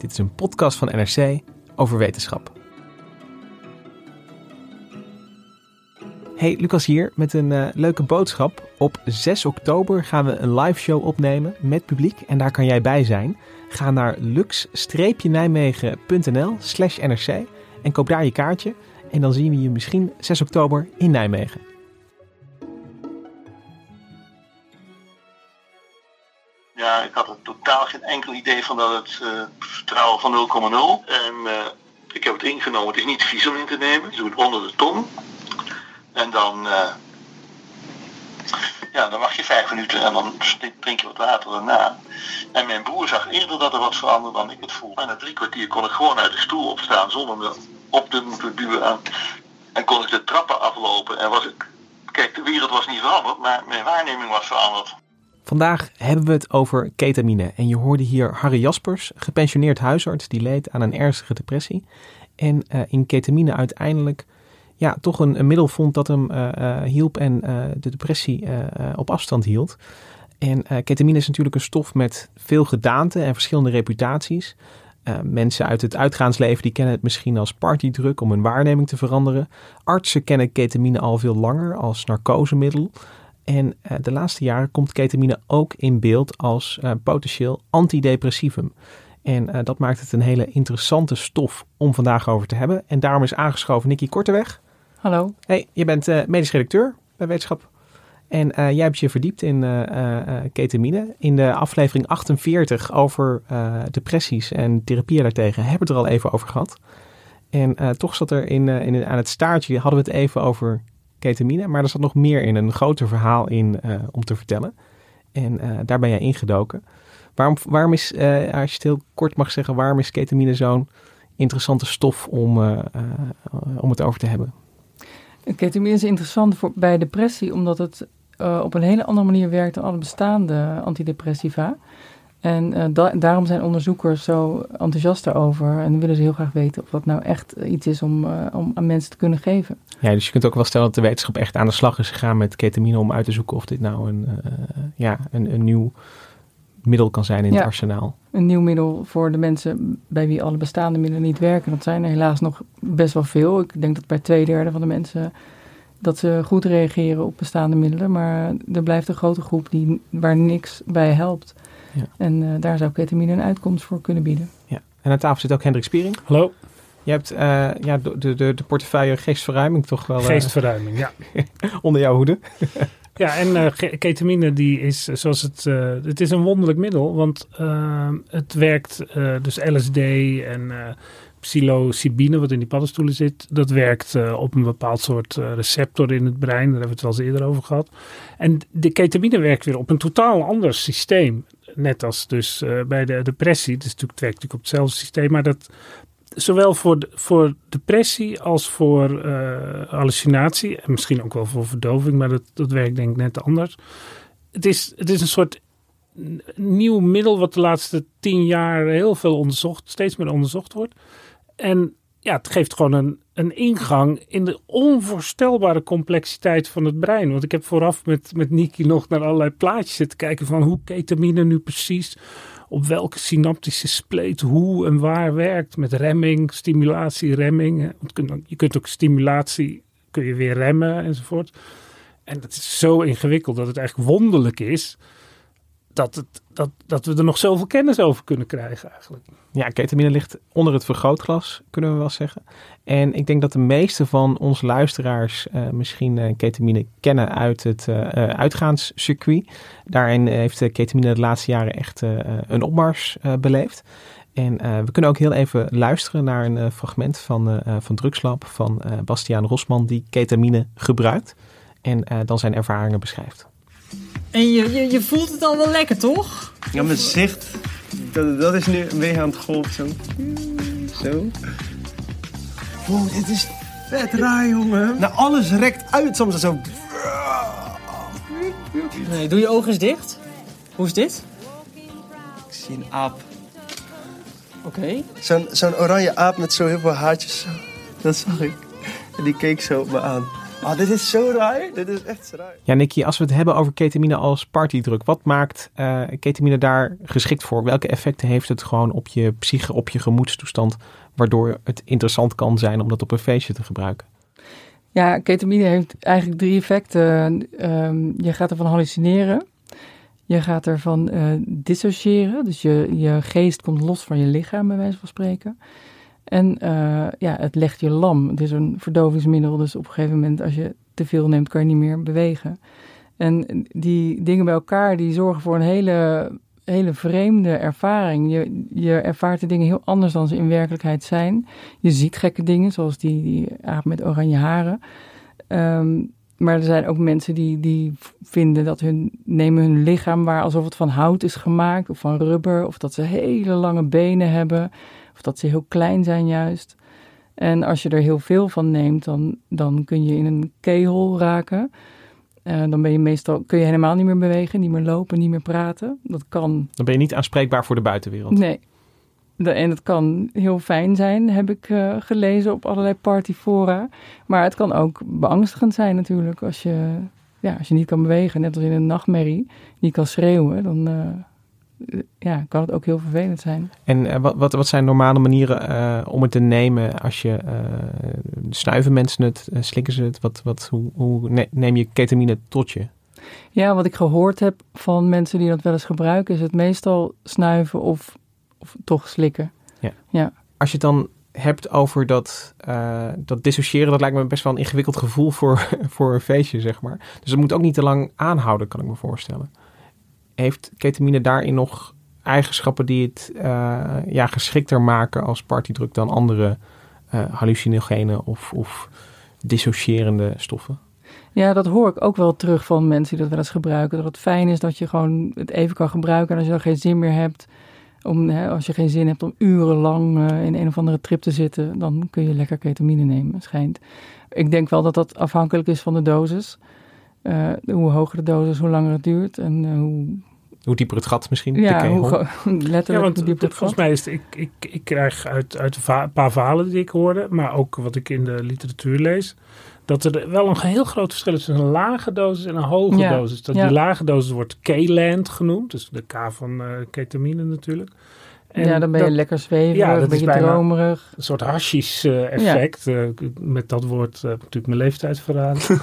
Dit is een podcast van NRC over wetenschap. Hey, Lucas hier met een uh, leuke boodschap. Op 6 oktober gaan we een live show opnemen met publiek en daar kan jij bij zijn. Ga naar lux-nijmegen.nl slash nrc en koop daar je kaartje. En dan zien we je misschien 6 oktober in Nijmegen. Ja, ik had er totaal geen enkel idee van dat het uh, vertrouwen van 0,0. En uh, ik heb het ingenomen. Het is niet vies om in te nemen. Je doet het onder de tong. En dan, uh, ja, dan wacht je vijf minuten en dan drink je wat water daarna. En mijn broer zag eerder dat er wat veranderde dan ik het voelde. En na drie kwartier kon ik gewoon uit de stoel opstaan zonder me op te moeten duwen. En kon ik de trappen aflopen. En was ik, kijk, de wereld was niet veranderd, maar mijn waarneming was veranderd. Vandaag hebben we het over ketamine. En je hoorde hier Harry Jaspers, gepensioneerd huisarts, die leed aan een ernstige depressie. En uh, in ketamine uiteindelijk ja, toch een, middel vond dat hem uh, uh, hielp en de depressie op afstand hield. En ketamine is natuurlijk een stof met veel gedaanten en verschillende reputaties. mensen uit het uitgaansleven die kennen het misschien als partydruk om hun waarneming te veranderen. Artsen kennen ketamine al veel langer als narcosemiddel. En uh, de laatste jaren komt ketamine ook in beeld als uh, potentieel antidepressivum. En uh, dat maakt het een hele interessante stof om vandaag over te hebben. En daarom is aangeschoven Nicky Korteweg. Hallo. Hey, je bent medisch redacteur bij Wetenschap. En jij hebt je verdiept in ketamine. In de aflevering 48 over depressies en therapieën daartegen hebben we het er al even over gehad. En toch zat er in, in, aan het staartje, hadden we het even over ketamine. Maar er zat nog meer in, een groter verhaal in uh, om te vertellen. En uh, daar ben jij ingedoken. Waarom, waarom is, uh, als je het heel kort mag zeggen, waarom is ketamine zo'n interessante stof om, om het over te hebben? Ketamine is interessant voor, bij depressie, omdat het op een hele andere manier werkt dan alle bestaande antidepressiva. En uh, da daarom zijn onderzoekers zo enthousiast daarover en willen ze heel graag weten of dat nou echt iets is om, uh, om aan mensen te kunnen geven. Ja, dus je kunt ook wel stellen dat de wetenschap echt aan de slag is gegaan met ketamine om uit te zoeken of dit nou een, uh, ja, een, een nieuw middel kan zijn in ja, het arsenaal. Een nieuw middel voor de mensen bij wie alle bestaande middelen niet werken. Dat zijn er helaas nog best wel veel. Ik denk dat bij twee derde van de mensen dat ze goed reageren op bestaande middelen. Maar er blijft een grote groep die, waar niks bij helpt. Ja. En uh, daar zou ketamine een uitkomst voor kunnen bieden. Ja. En aan tafel zit ook Hendrik Spiering. Hallo. Je hebt uh, ja, de, de, de portefeuille geestverruiming toch wel... Uh, geestverruiming, ja. onder jouw hoede. ja, en ketamine die is zoals het... het is een wonderlijk middel, want het werkt dus LSD en psilocybine, wat in die paddenstoelen zit, dat werkt uh, op een bepaald soort uh, receptor in het brein. Daar hebben we het wel eens eerder over gehad. En de ketamine werkt weer op een totaal ander systeem. Net als dus uh, bij de depressie. Dus het werkt natuurlijk op hetzelfde systeem, maar dat zowel voor, voor depressie als voor hallucinatie, en misschien ook wel voor verdoving, maar dat, dat werkt denk ik net anders. Het is, het is een soort nieuw middel wat de laatste tien jaar heel veel onderzocht, steeds meer onderzocht wordt. En ja, het geeft gewoon een, een ingang in de onvoorstelbare complexiteit van het brein. Want ik heb vooraf met, met Niki nog naar allerlei plaatjes zitten kijken van hoe ketamine nu precies op welke synaptische spleet hoe en waar werkt. Met remming, stimulatie, remming. Je kunt ook stimulatie, kun je weer remmen enzovoort. En dat is zo ingewikkeld dat het eigenlijk wonderlijk is dat, het, dat, dat we er nog zoveel kennis over kunnen krijgen eigenlijk. Ja, ketamine ligt onder het vergrootglas, kunnen we wel zeggen. En ik denk dat de meeste van onze luisteraars uh, misschien uh, ketamine kennen uit het uh, uitgaanscircuit. Daarin heeft ketamine de laatste jaren echt een opmars beleefd. En we kunnen ook heel even luisteren naar een fragment van, van Drugslab van Bastiaan Rosman die ketamine gebruikt. En dan zijn ervaringen beschrijft. En je, je, je voelt het al wel lekker, toch? Ja, mijn zicht Dat, dat is nu beetje aan het golven. Zo. Zo. Wow, dit is vet raar, jongen. Nou, alles rekt uit soms zo. Nee, doe je ogen eens dicht. Hoe is dit? Ik zie een aap. Oké. Zo'n zo'n oranje aap met zo heel veel haartjes. Dat zag ik. En die keek zo me aan. Ah, dit is zo raar. Dit is echt raar. Ja, Nicky, als we het hebben over ketamine als partydruk, wat maakt uh, ketamine daar geschikt voor? Welke effecten heeft het gewoon op je psyche, op je gemoedstoestand, waardoor het interessant kan zijn om dat op een feestje te gebruiken? Ja, ketamine heeft eigenlijk drie effecten. Um, je gaat ervan hallucineren. Je gaat ervan uh, dissociëren. Dus je, je geest komt los van je lichaam, bij wijze van spreken. En uh, ja, het legt je lam. Het is een verdovingsmiddel, dus op een gegeven moment als je te veel neemt, kan je niet meer bewegen. En die dingen bij elkaar, die zorgen voor een hele, hele vreemde ervaring. Je, je ervaart de dingen heel anders dan ze in werkelijkheid zijn. Je ziet gekke dingen, zoals die, die aap met oranje haren. Um, maar er zijn ook mensen die, die vinden dat hun, nemen hun lichaam waar alsof het van hout is gemaakt of van rubber. Of dat ze hele lange benen hebben. Of dat ze heel klein zijn juist. En als je er heel veel van neemt, dan, dan kun je in een kegel raken. Uh, dan ben je meestal, kun je helemaal niet meer bewegen, niet meer lopen, niet meer praten. Dat kan. Dan ben je niet aanspreekbaar voor de buitenwereld. Nee. De, en het kan heel fijn zijn, heb ik uh, gelezen op allerlei partyfora. Maar het kan ook beangstigend zijn natuurlijk. Als je, ja, als je niet kan bewegen, net als in een nachtmerrie, niet kan schreeuwen, dan uh, ja, kan het ook heel vervelend zijn. En uh, wat, wat, wat zijn normale manieren om het te nemen als je snuiven mensen het, slikken ze het? Wat, wat, hoe, hoe neem je ketamine tot je? Ja, wat ik gehoord heb van mensen die dat wel eens gebruiken, is het meestal snuiven of of toch slikken. Ja. ja. Als je het dan hebt over dat, dat dissociëren, dat lijkt me best wel een ingewikkeld gevoel voor, voor een feestje, zeg maar. Dus het moet ook niet te lang aanhouden, kan ik me voorstellen. Heeft ketamine daarin nog eigenschappen die het uh, ja, geschikter maken als partydruk dan andere uh, hallucinogenen of, of dissocierende stoffen? Ja, dat hoor ik ook wel terug van mensen die dat wel eens gebruiken. Dat het fijn is dat je gewoon het even kan gebruiken en als je dan geen zin meer hebt, om, hè, als je geen zin hebt om urenlang uh, in een of andere trip te zitten, dan kun je lekker ketamine nemen, schijnt. Ik denk wel dat dat afhankelijk is van de dosis. Hoe hoger de dosis, hoe langer het duurt en hoe... Hoe dieper het gat misschien? Ja, hoe, letterlijk ja, want hoe dieper het volgens mij is het, ik, ik, ik krijg uit, uit een paar verhalen die ik hoorde, maar ook wat ik in de literatuur lees, dat er wel een heel groot verschil is tussen een lage dosis en een hoge Ja, dosis. Dat ja. die lage dosis wordt K-land genoemd, dus de K van eh, ketamine natuurlijk. En ja, dan ben je dat- lekker zweverig, Ja, dat een beetje dromerig. Een soort hashish eh, effect. Eh, met dat woord heb ik natuurlijk mijn leeftijd verraden.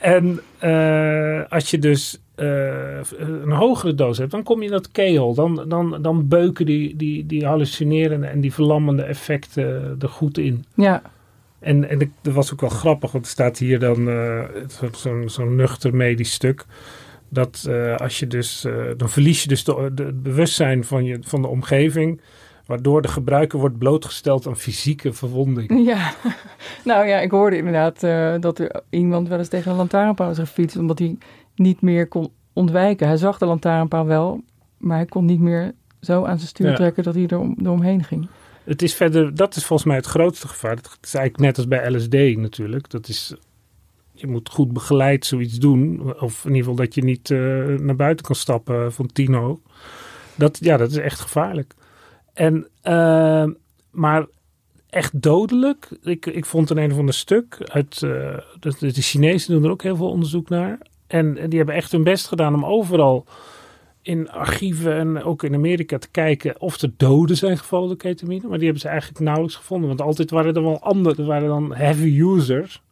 en eh, als je dus eh, een hogere dosis hebt, dan kom je in dat keel. Dan, dan, dan beuken die, die, die hallucinerende en die verlammende effecten er goed in. Ja, En, en dat was ook wel grappig, want er staat hier dan eh, zo- zo'n zo'n nuchter medisch stuk. Dat eh, als je dus, eh, dan verlies je dus de, de- het bewustzijn van, je, van de omgeving. Waardoor de gebruiker wordt blootgesteld aan fysieke verwonding. ja. nou ja, ik hoorde inderdaad eh, dat er iemand wel eens tegen een lantaarnpaal is gefietst, omdat hij niet meer kon ontwijken. Hij zag de lantaarnpaal wel, maar hij kon niet meer zo aan zijn stuur Ja. trekken dat hij er om, eromheen ging. Het is verder, dat is volgens mij het grootste gevaar. Dat is eigenlijk net als bij LSD natuurlijk. Dat is, je moet goed begeleid zoiets doen. Of in ieder geval dat je niet eh, naar buiten kan stappen van tino. Dat, ja, dat is echt gevaarlijk. En, eh, maar echt dodelijk. Ik, ik vond een een of ander stuk uit. eh, de, de Chinezen doen er ook heel veel onderzoek naar. En, en die hebben echt hun best gedaan om overal in archieven en ook in Amerika te kijken of er doden zijn gevallen door ketamine. Maar die hebben ze eigenlijk nauwelijks gevonden. Want altijd waren er wel andere, er waren dan heavy users.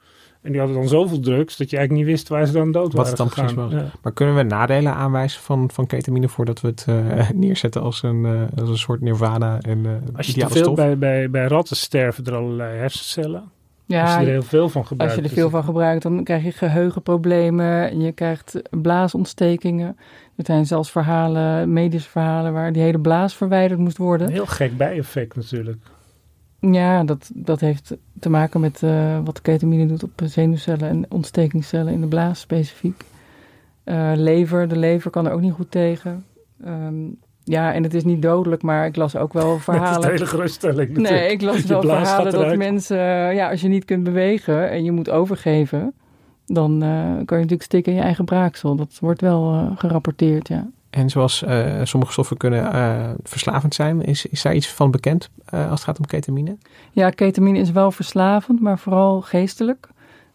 En die hadden dan zoveel drugs dat je eigenlijk niet wist waar ze dan dood Wat waren het dan gegaan. precies was. Ja. Maar kunnen we nadelen aanwijzen van, van ketamine voordat we het eh, neerzetten als een, eh, als een soort nirvana en eh Als je te veel stof? bij, bij, bij ratten sterven er allerlei hersencellen. Als Ja, je er heel veel van Als gebruikt. je er veel van gebruikt, dan krijg je geheugenproblemen. en Je krijgt blaasontstekingen. Er zijn zelfs verhalen, medische verhalen, waar die hele blaas verwijderd moest worden. Een heel gek bijeffect natuurlijk. Ja, dat, dat heeft te maken met eh, wat ketamine doet op zenuwcellen en ontstekingscellen in de blaas specifiek. Eh, lever, de lever kan er ook niet goed tegen. Ehm, ja, en het is niet dodelijk, maar ik las ook wel Dat is verhalen. hele geruststelling. Nee, ik las wel verhalen dat mensen, eh, ja, als je niet kunt bewegen en je moet overgeven, dan kan je natuurlijk stikken in je eigen braaksel. Dat wordt wel gerapporteerd, ja. En zoals eh, sommige stoffen kunnen eh, verslavend zijn, is, is daar iets van bekend eh, als het gaat om ketamine? Ja, ketamine is wel verslavend, maar vooral geestelijk.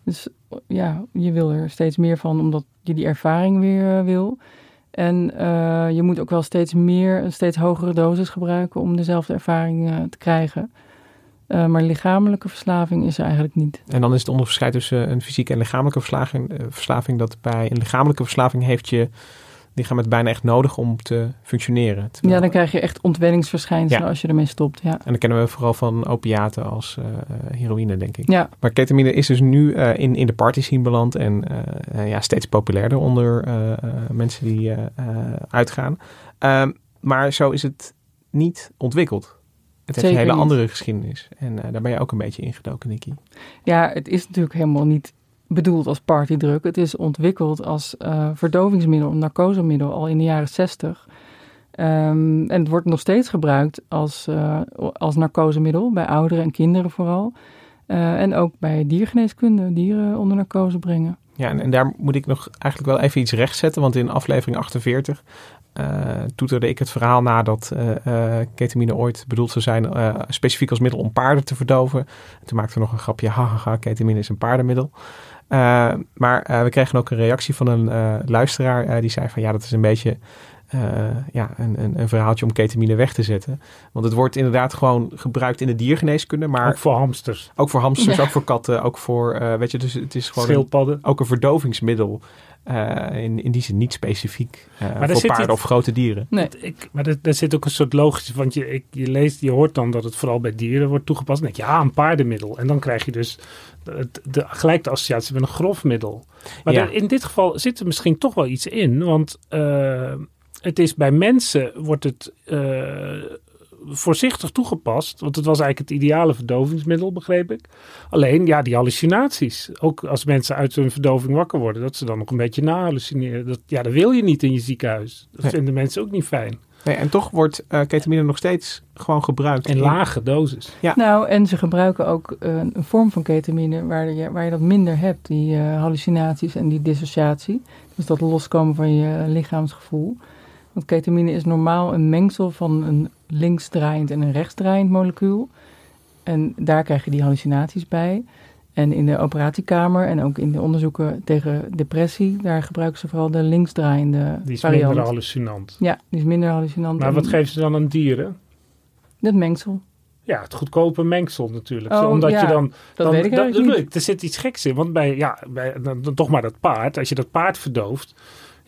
Dus ja, je wil er steeds meer van, omdat je die ervaring weer wil. En je moet ook wel steeds meer, een steeds hogere dosis gebruiken om dezelfde ervaring te krijgen. Maar lichamelijke verslaving is er eigenlijk niet. En dan is het onderscheid tussen een fysieke en lichamelijke verslaving. verslaving dat bij een lichamelijke verslaving heeft je lichaam het bijna echt nodig om te functioneren. Terwijl- Ja, dan krijg je echt ontwenningsverschijnselen Ja. als je ermee stopt. Ja. En dat kennen we vooral van opiaten als eh, heroïne, denk ik. Ja, Maar ketamine is dus nu eh, in, in de party scene beland en eh, ja, steeds populairder onder mensen die uitgaan. Ehm, maar zo is het niet ontwikkeld. Het heeft een hele niet. andere geschiedenis. En daar ben je ook een beetje ingedoken, Nicky. ja, het is natuurlijk helemaal niet bedoeld als partydruk. Het is ontwikkeld als eh, verdovingsmiddel, een narcosemiddel al in de jaren 60. Ehm, en het wordt nog steeds gebruikt als, eh, als narcosemiddel bij ouderen en kinderen vooral. Eh, en ook bij diergeneeskunde, dieren onder narcose brengen. Ja, en, en daar moet ik nog eigenlijk wel even iets rechtzetten. Want in aflevering 48 eh, toeterde ik het verhaal na dat ketamine ooit bedoeld zou zijn specifiek als middel om paarden te verdoven. En toen maakte we nog een grapje, hahaha, ketamine is een paardenmiddel. Eh, maar eh, we kregen ook een reactie van een eh, luisteraar eh, die zei van ja, dat is een beetje eh, ja, een, een, een verhaaltje om ketamine weg te zetten. Want het wordt inderdaad gewoon gebruikt in de diergeneeskunde, maar Ook voor hamsters, ook voor hamsters, Ja. ook voor katten, ook voor, eh, weet je, dus het is gewoon een, schildpadden. ook een verdovingsmiddel. Eh, in, in die zin niet specifiek eh, daar voor paarden of grote dieren. Nee, Ik, maar er, er zit ook een soort logisch, want je, ik, je leest, je hoort dan dat het vooral bij dieren wordt toegepast. Dan denk je, ja, een paardenmiddel. En dan krijg je dus het, de, gelijk de associatie met een grof middel. Maar Ja. er- in dit geval zit er misschien toch wel iets in, want eh, het is bij mensen wordt het eh, voorzichtig toegepast, want het was eigenlijk het ideale verdovingsmiddel, begreep ik. Alleen, ja, die hallucinaties. Ook als mensen uit hun verdoving wakker worden, dat ze dan nog een beetje nahallucineren. Dat, ja, dat wil je niet in je ziekenhuis. Dat Nee. vinden mensen ook niet fijn. Nee, en toch wordt eh, ketamine nog steeds gewoon gebruikt. In lage dosis. Nou, en ze gebruiken ook eh, een vorm van ketamine waar je, waar je dat minder hebt, die eh, hallucinaties en die dissociatie. Dus dat loskomen van je lichaamsgevoel. Want ketamine is normaal een mengsel van een linksdraaiend en een rechtsdraaiend molecuul. En daar krijg je die hallucinaties bij. En in de operatiekamer en ook in de onderzoeken tegen depressie, daar gebruiken ze vooral de linksdraaiende Die is variant. minder hallucinant. Ja, die is minder hallucinant. Maar wat geven ze dan aan dieren? Dat mengsel. Ja, het goedkope mengsel natuurlijk. Oh, Omdat ja, je dan... Dat dan, weet ik niet. Er zit iets geks in. Want bij, ja, bij, dan toch maar dat paard. Als je dat paard verdooft...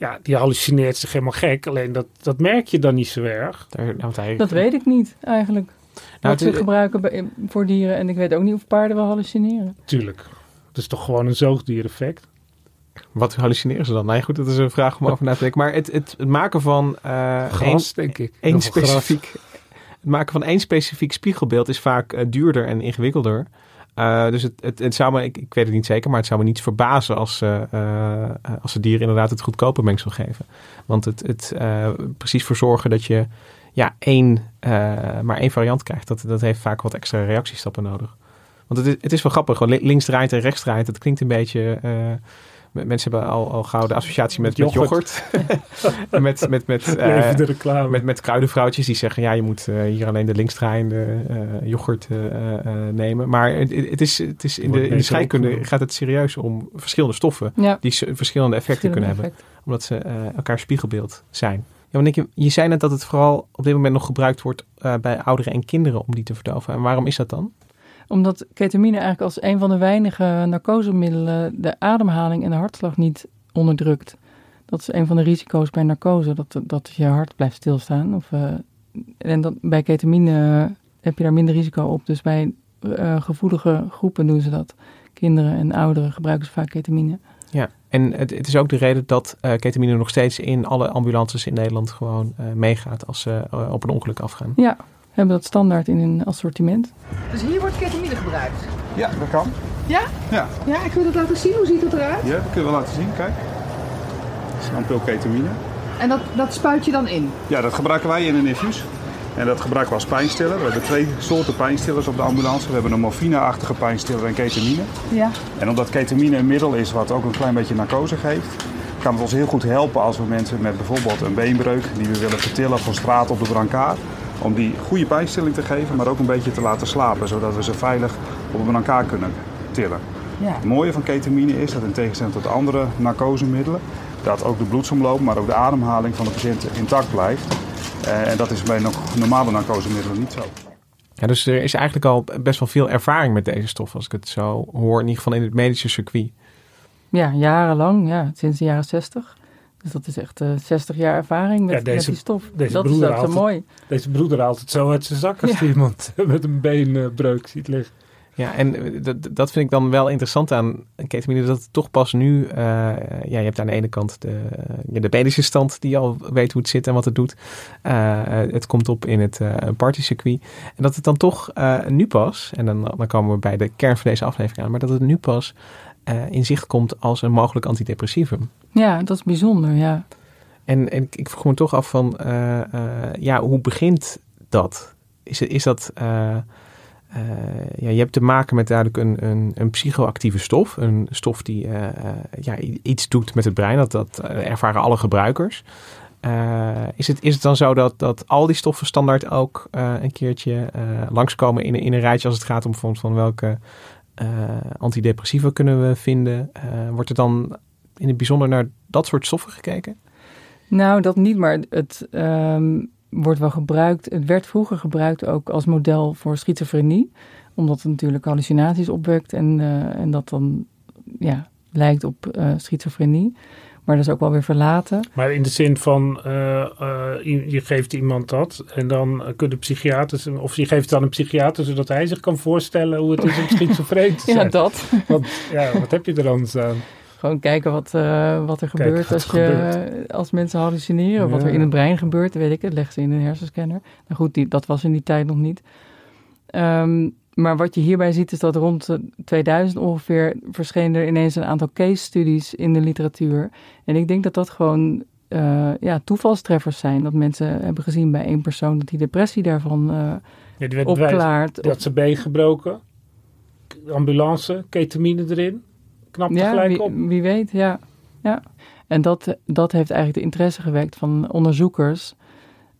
Ja, die hallucineert zich helemaal gek. Alleen dat, dat merk je dan niet zo erg. Daar, nou, want hij- Dat weet ik niet eigenlijk. Nou, Wat het- ze gebruiken bij- voor dieren. En ik weet ook niet of paarden wel hallucineren. Tuurlijk. Het is toch gewoon een zoogdiereffect. Wat hallucineren ze dan? Nee, goed, dat is een vraag om over na te denken. Maar het, het, het maken van eh, Gras, denk ik. één gras. specifiek, het maken van één specifiek spiegelbeeld is vaak eh, duurder en ingewikkelder. Eh, dus het, het, zou me, ik, ik weet het niet zeker, maar het zou me niet verbazen als, ze, eh, eh, als ze dieren inderdaad het goedkope mengsel geven. Want het, het precies voor zorgen dat je ja, één, maar één variant krijgt, dat, dat heeft vaak wat extra reactiestappen nodig. Want het is, het is wel grappig, gewoon li- links draait en rechts draait. Het klinkt een beetje. Mensen hebben al, al gauw de associatie met, met yoghurt. en met, met, met, eh, de reclame. met, met kruidenvrouwtjes die zeggen: ja, je moet eh, hier alleen de linksdraaiende eh yoghurt eh, eh, nemen. Maar het, het is, het is in, de, in de scheikunde gaat het serieus om verschillende stoffen Ja, die verschillende effecten kunnen hebben, omdat ze eh, elkaar spiegelbeeld zijn. Ja, want ik, je zei net dat het vooral op dit moment nog gebruikt wordt eh, bij ouderen en kinderen om die te verdoven. En waarom is dat dan? Omdat ketamine eigenlijk als een van de weinige narcosemiddelen de ademhaling en de hartslag niet onderdrukt. Dat is een van de risico's bij narcose, dat, dat je hart blijft stilstaan. Of, eh, en dat, bij ketamine heb je daar minder risico op. Dus bij eh, gevoelige groepen doen ze dat. Kinderen en ouderen gebruiken ze vaak ketamine. Ja, en het, het is ook de reden dat eh, ketamine nog steeds in alle ambulances in Nederland gewoon eh, meegaat als ze eh, op een ongeluk afgaan. Ja, we hebben dat standaard in een assortiment. Dus hier wordt ketamine gebruikt. Ja, dat kan. Ja? Ja. Ja, ik wil het laten zien. Hoe ziet dat eruit? Ja, dat kun je wel laten zien. Kijk. Dat is een ampul ketamine. En dat, dat spuit je dan in? Ja, dat gebruiken wij in een infuus. En dat gebruiken we als pijnstiller. We hebben twee soorten pijnstillers op de ambulance. We hebben een morfine-achtige pijnstiller en ketamine. Ja. En omdat ketamine een middel is wat ook een klein beetje narcose geeft, kan het ons heel goed helpen als we mensen met bijvoorbeeld een beenbreuk die we willen vertillen van straat op de brancard, om die goede pijnstilling te geven, maar ook een beetje te laten slapen, zodat we ze veilig op een brancard kunnen tillen. Ja. Het mooie van ketamine is dat in tegenstelling tot andere narcosemiddelen, dat ook de bloedsomloop, maar ook de ademhaling van de patiënt intact blijft. Eh, en dat is bij nog normale narcosemiddelen niet zo. Ja, dus er is eigenlijk al best wel veel ervaring met deze stof, als ik het zo hoor, in ieder geval in het medische circuit. Ja, jarenlang, ja, sinds de jaren 60. Dus dat is echt eh 60 jaar ervaring met, Ja, deze- met die stof. deze dat is broeder zo altijd- mooi. Deze broeder haalt het zo uit zijn zak als Ja. iemand met een beenbreuk ziet liggen. Ja, en eh, dat, dat vind ik dan wel interessant aan ketamine, dat het toch pas nu, eh, ja, je hebt aan de ene kant de, de medische stand die al weet hoe het zit en wat het doet. Eh, eh, het komt op in het eh partycircuit. En dat het dan toch eh, nu pas, en dan, dan komen we bij de kern van deze aflevering aan, maar dat het nu pas eh, in zicht komt als een mogelijk antidepressivum. Ja, dat is bijzonder, ja. En, en ik, ik vroeg me toch af van, eh, eh, ja, hoe begint dat? Is, is dat, ja, je hebt te maken met duidelijk een, een, een psychoactieve stof. Een stof die ja, iets doet met het brein. Dat, dat ervaren alle gebruikers. Is, het, is het dan zo dat, dat al die stoffen standaard ook een keertje eh, langskomen in, een- in een rijtje als het gaat om van welke antidepressiva kunnen we vinden? Eh, wordt er dan in het bijzonder naar dat soort stoffen gekeken? Nou, dat niet, maar het ehm, wordt wel gebruikt. Het werd vroeger gebruikt ook als model voor schizofrenie. Omdat het natuurlijk hallucinaties opwekt en, eh, en dat dan ja, lijkt op eh, schizofrenie. Maar dat is ook wel weer verlaten. Maar in de zin van, eh, eh, je geeft iemand dat en dan eh, kunnen psychiaters, of je geeft het aan een psychiater zodat hij zich kan voorstellen hoe het is om schizofreen te zijn. Ja, dat. Want ja, wat heb je er anders aan? Gewoon kijken wat, wat er gebeurt wat als, er je, gebeurt. als mensen hallucineren. Wat er in het brein gebeurt, weet ik het. Leg ze in een hersenscanner. Nou goed, die, dat was in die tijd nog niet. Ehm, maar wat je hierbij ziet is dat rond eh, 2000 ongeveer verschenen er ineens een aantal case studies in de literatuur. En ik denk dat dat gewoon eh, ja, toevalstreffers zijn. Dat mensen hebben gezien bij één persoon dat die depressie daarvan eh, Ja, die werd opklaart. Had zijn been gebroken, ambulance, ketamine erin, knapte Ja, gelijk wie, op. wie weet, ja. ja. En dat, dat heeft eigenlijk de interesse gewekt van onderzoekers...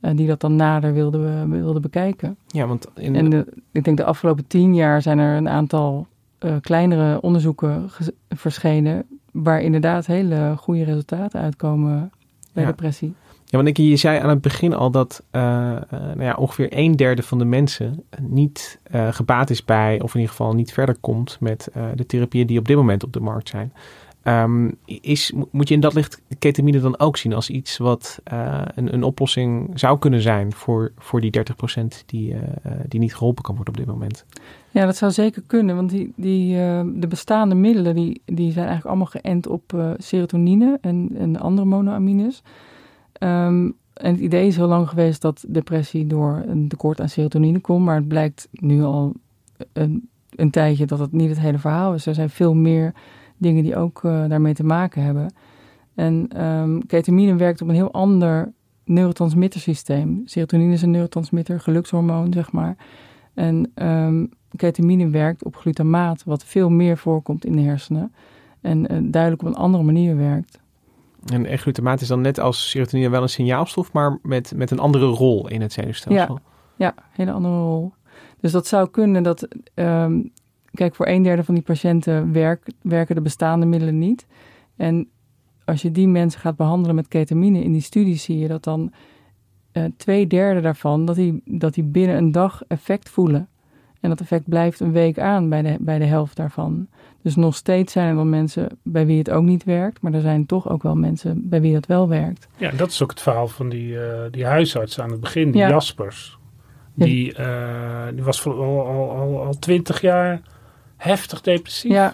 eh, die dat dan nader wilden, wilden bekijken. Ja, want in, En de, ik denk de afgelopen tien jaar zijn er een aantal eh, kleinere onderzoeken verschenen... waar inderdaad hele goede resultaten uitkomen bij Ja. depressie. Ja, want ik, je zei aan het begin al dat eh, nou ja, ongeveer een derde van de mensen niet gebaat is bij, of in ieder geval niet verder komt met de therapieën die op dit moment op de markt zijn. Ehm, is, mo- moet je in dat licht ketamine dan ook zien als iets wat eh, een, een oplossing zou kunnen zijn voor, voor die 30% die, eh, eh, die niet geholpen kan worden op dit moment? Ja, dat zou zeker kunnen, want die, die, de bestaande middelen die, die zijn eigenlijk allemaal geënt op serotonine en, en andere monoamines. Ehm, en het idee is heel lang geweest dat depressie door een tekort aan serotonine komt, maar het blijkt nu al een, een tijdje dat het niet het hele verhaal is. Er zijn veel meer dingen die ook eh, daarmee te maken hebben. En ehm, ketamine werkt op een heel ander neurotransmittersysteem. Serotonine is een neurotransmitter, gelukshormoon, zeg maar. En ehm, ketamine werkt op glutamaat, wat veel meer voorkomt in de hersenen. En eh, duidelijk op een andere manier werkt. En, en glutamaat is dan net als serotonine wel een signaalstof, maar met, met een andere rol in het zenuwstelsel. Ja, hele andere rol. Dus dat zou kunnen dat, ehm, kijk, voor een derde van die patiënten werk, werken de bestaande middelen niet. En als je die mensen gaat behandelen met ketamine in die studies, zie je dat dan eh, twee derde daarvan, dat die, dat die binnen een dag effect voelen. En dat effect blijft een week aan bij de, bij de helft daarvan. Dus nog steeds zijn er wel mensen bij wie het ook niet werkt, maar er zijn toch ook wel mensen bij wie het wel werkt. Ja, dat is ook het verhaal van die, eh, die huisarts aan het begin, die Ja. Jaspers. Ja. Die, eh, die was al, al, al, al twintig jaar heftig depressief. Ja.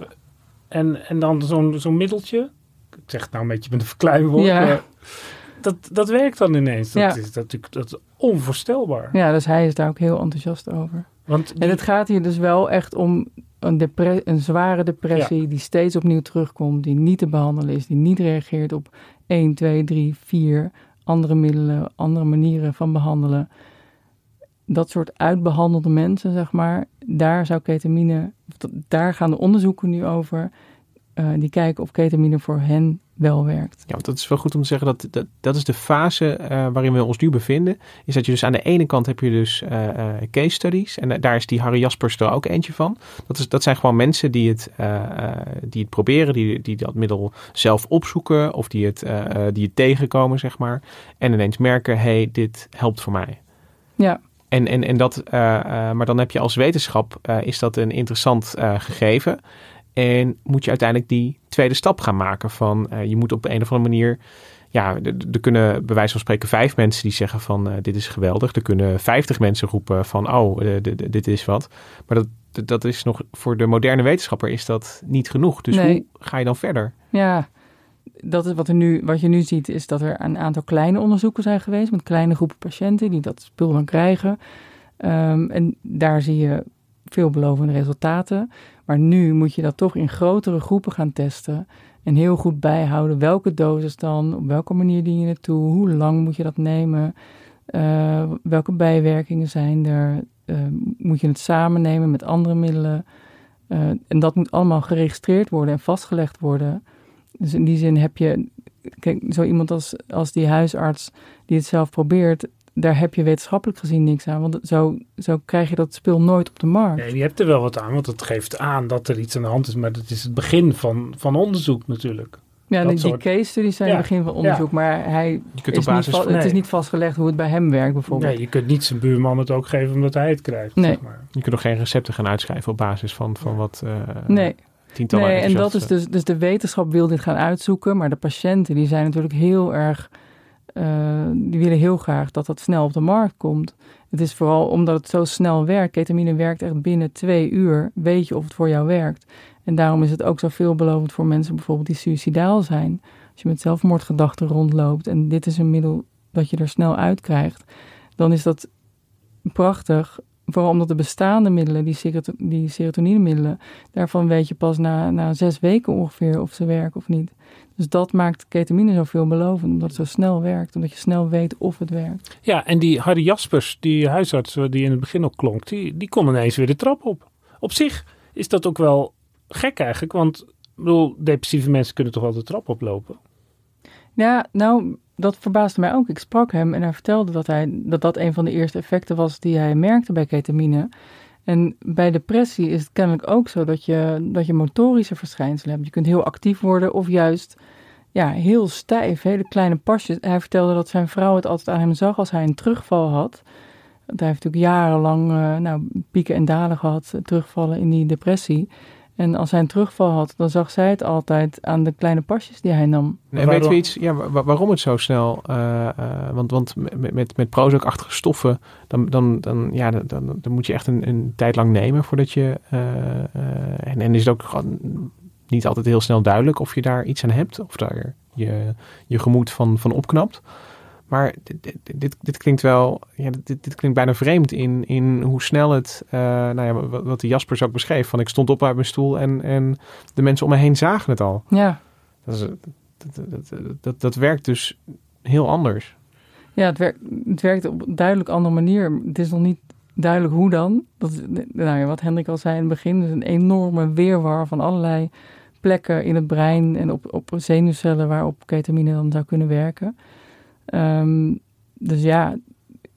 En, en dan zo'n zo'n middeltje. Ik zeg het nou een beetje met een verkleinwoord. Ja. maar Dat, dat werkt dan ineens. Dat Ja. is natuurlijk dat is onvoorstelbaar. Ja, dus hij is daar ook heel enthousiast over. Want En het gaat hier dus wel echt om een, een zware depressie die steeds opnieuw terugkomt, die niet te behandelen is, die niet reageert op 1, 2, 3, 4 andere middelen, andere manieren van behandelen. Dat soort uitbehandelde mensen, zeg maar, daar zou ketamine, daar gaan de onderzoeken nu over. Uh, die kijken of ketamine voor hen wel werkt. Ja, want dat is wel goed om te zeggen dat dat, dat is de fase uh, waarin we ons nu bevinden. Is dat je dus aan de ene kant heb je dus uh, uh, case studies. En daar is die Harry Jaspers er ook eentje van. Dat, is, dat zijn gewoon mensen die het, die het proberen, die, die dat middel zelf opzoeken of die het, die het tegenkomen, zeg maar. En ineens merken, hey, dit helpt voor mij. Ja. En, en, en dat, maar dan heb je als wetenschap, is dat een interessant gegeven. En moet je uiteindelijk die tweede stap gaan maken van je moet op een of andere manier. Ja, er kunnen bij wijze van spreken vijf mensen die zeggen van uh, dit is geweldig. Er kunnen vijftig mensen roepen van oh, uh, dit is wat. Maar dat, dat is nog voor de moderne wetenschapper is dat niet genoeg. Dus nee. hoe ga je dan verder? Ja, dat is wat, er nu, wat je nu ziet is dat er een aantal kleine onderzoeken zijn geweest met kleine groepen patiënten die dat spul dan krijgen. Um, en daar zie je veelbelovende resultaten. Maar nu moet je dat toch in grotere groepen gaan testen. En heel goed bijhouden welke dosis dan, op welke manier dien je het toe, hoe lang moet je dat nemen, uh, welke bijwerkingen zijn er, uh, moet je het samen nemen met andere middelen. Uh, en dat moet allemaal geregistreerd worden en vastgelegd worden. Dus in die zin heb je, kijk, zo iemand als, als die huisarts die het zelf probeert, daar heb je wetenschappelijk gezien niks aan. Want zo, zo krijg je dat spul nooit op de markt. Nee, je hebt er wel wat aan, want het geeft aan dat er iets aan de hand is. Maar dat is het begin van, van onderzoek natuurlijk. Ja, die, soort... case studies zijn Ja. het begin van onderzoek. Maar hij Je kunt is op niet van- het is niet vastgelegd hoe het bij hem werkt bijvoorbeeld. Nee, je kunt niet zijn buurman het ook geven omdat hij het krijgt. Nee. Zeg maar. Je kunt nog geen recepten gaan uitschrijven op basis van, van wat uh, nee. Tientallen Nee, en dat is dus, dus de wetenschap wil dit gaan uitzoeken, maar de patiënten die zijn natuurlijk heel erg, eh, die willen heel graag dat dat snel op de markt komt. Het is vooral omdat het zo snel werkt. Ketamine werkt echt binnen twee uur, weet je of het voor jou werkt. En daarom is het ook zo veelbelovend voor mensen bijvoorbeeld die suicidaal zijn. Als je met zelfmoordgedachten rondloopt en dit is een middel dat je er snel uit krijgt, dan is dat prachtig. Vooral omdat de bestaande middelen, die, seroto- die serotoninemiddelen, daarvan weet je pas na, na zes weken ongeveer of ze werken of niet. Dus dat maakt ketamine zo veelbelovend, omdat het zo snel werkt. Omdat je snel weet of het werkt. Ja, en die Harry Jaspers, die huisarts die in het begin ook klonk, die, die kon ineens weer de trap op. Op zich is dat ook wel gek eigenlijk, want ik bedoel, depressieve mensen kunnen toch wel de trap oplopen? Ja, nou, dat verbaasde mij ook. Ik sprak hem en hij vertelde dat, hij, dat dat een van de eerste effecten was die hij merkte bij ketamine. En bij depressie is het kennelijk ook zo dat je, dat je motorische verschijnselen hebt. Je kunt heel actief worden of juist ja, heel stijf, hele kleine pasjes. Hij vertelde dat zijn vrouw het altijd aan hem zag als hij een terugval had. Want hij heeft natuurlijk jarenlang eh, nou, pieken en dalen gehad, eh, terugvallen in die depressie. En als hij een terugval had, dan zag zij het altijd aan de kleine pasjes die hij nam. En Waarom- weten we iets, ja, wa- waarom het zo snel, eh, eh, want, want met, met, met Prozac-achtige stoffen, dan, dan, dan, ja, dan, dan, dan moet je echt een, een tijd lang nemen voordat je, eh, eh, en, en is het ook gewoon niet altijd heel snel duidelijk of je daar iets aan hebt, of daar je, je gemoed van, van opknapt. Maar dit, dit, dit, klinkt wel, ja, dit, dit klinkt bijna vreemd in, in hoe snel het, eh, nou ja, wat, wat de Jaspers ook beschreef, van ik stond op uit mijn stoel en, en de mensen om me heen zagen het al. Ja, Dat, is, dat, dat, dat, dat, dat werkt dus heel anders. Ja, het werkt, het werkt op een duidelijk andere manier. Het is nog niet duidelijk hoe dan. Dat, is- nou ja, wat Hendrik al zei in het begin, is een enorme weerwar van allerlei plekken in het brein en op, op zenuwcellen waarop ketamine dan zou kunnen werken. Ehm, dus ja,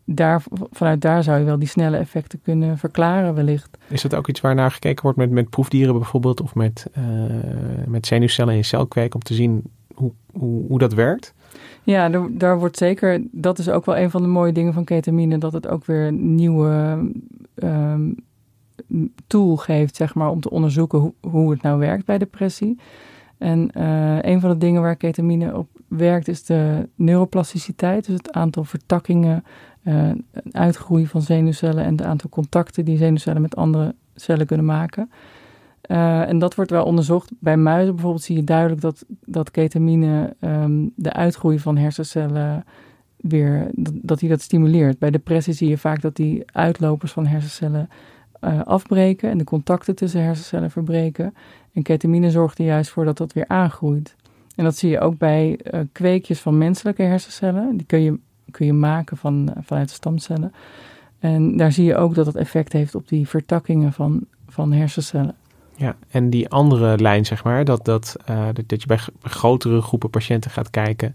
daar, vanuit daar zou je wel die snelle effecten kunnen verklaren wellicht. Is dat ook iets waar naar gekeken wordt met, met proefdieren bijvoorbeeld? Of met, eh, met zenuwcellen in celkweek om te zien hoe, hoe, hoe dat werkt? Ja, daar, daar wordt zeker, dat is ook wel een van de mooie dingen van ketamine, dat het ook weer een nieuwe ehm, tool geeft, zeg maar, om te onderzoeken hoe, hoe het nou werkt bij depressie. En eh, een van de dingen waar ketamine op werkt is de neuroplasticiteit, dus het aantal vertakkingen, eh, uitgroei van zenuwcellen en het aantal contacten die zenuwcellen met andere cellen kunnen maken. Eh, en dat wordt wel onderzocht. Bij muizen bijvoorbeeld zie je duidelijk dat, dat ketamine ehm, de uitgroei van hersencellen weer, dat, dat die dat stimuleert. Bij depressie zie je vaak dat die uitlopers van hersencellen eh, afbreken en de contacten tussen hersencellen verbreken. En ketamine zorgt er juist voor dat dat weer aangroeit. En dat zie je ook bij uh, kweekjes van menselijke hersencellen. Die kun je, kun je maken van, vanuit de stamcellen. En daar zie je ook dat het effect heeft op die vertakkingen van, van hersencellen. Ja, en die andere lijn, zeg maar, dat, dat, uh, dat je bij grotere groepen patiënten gaat kijken.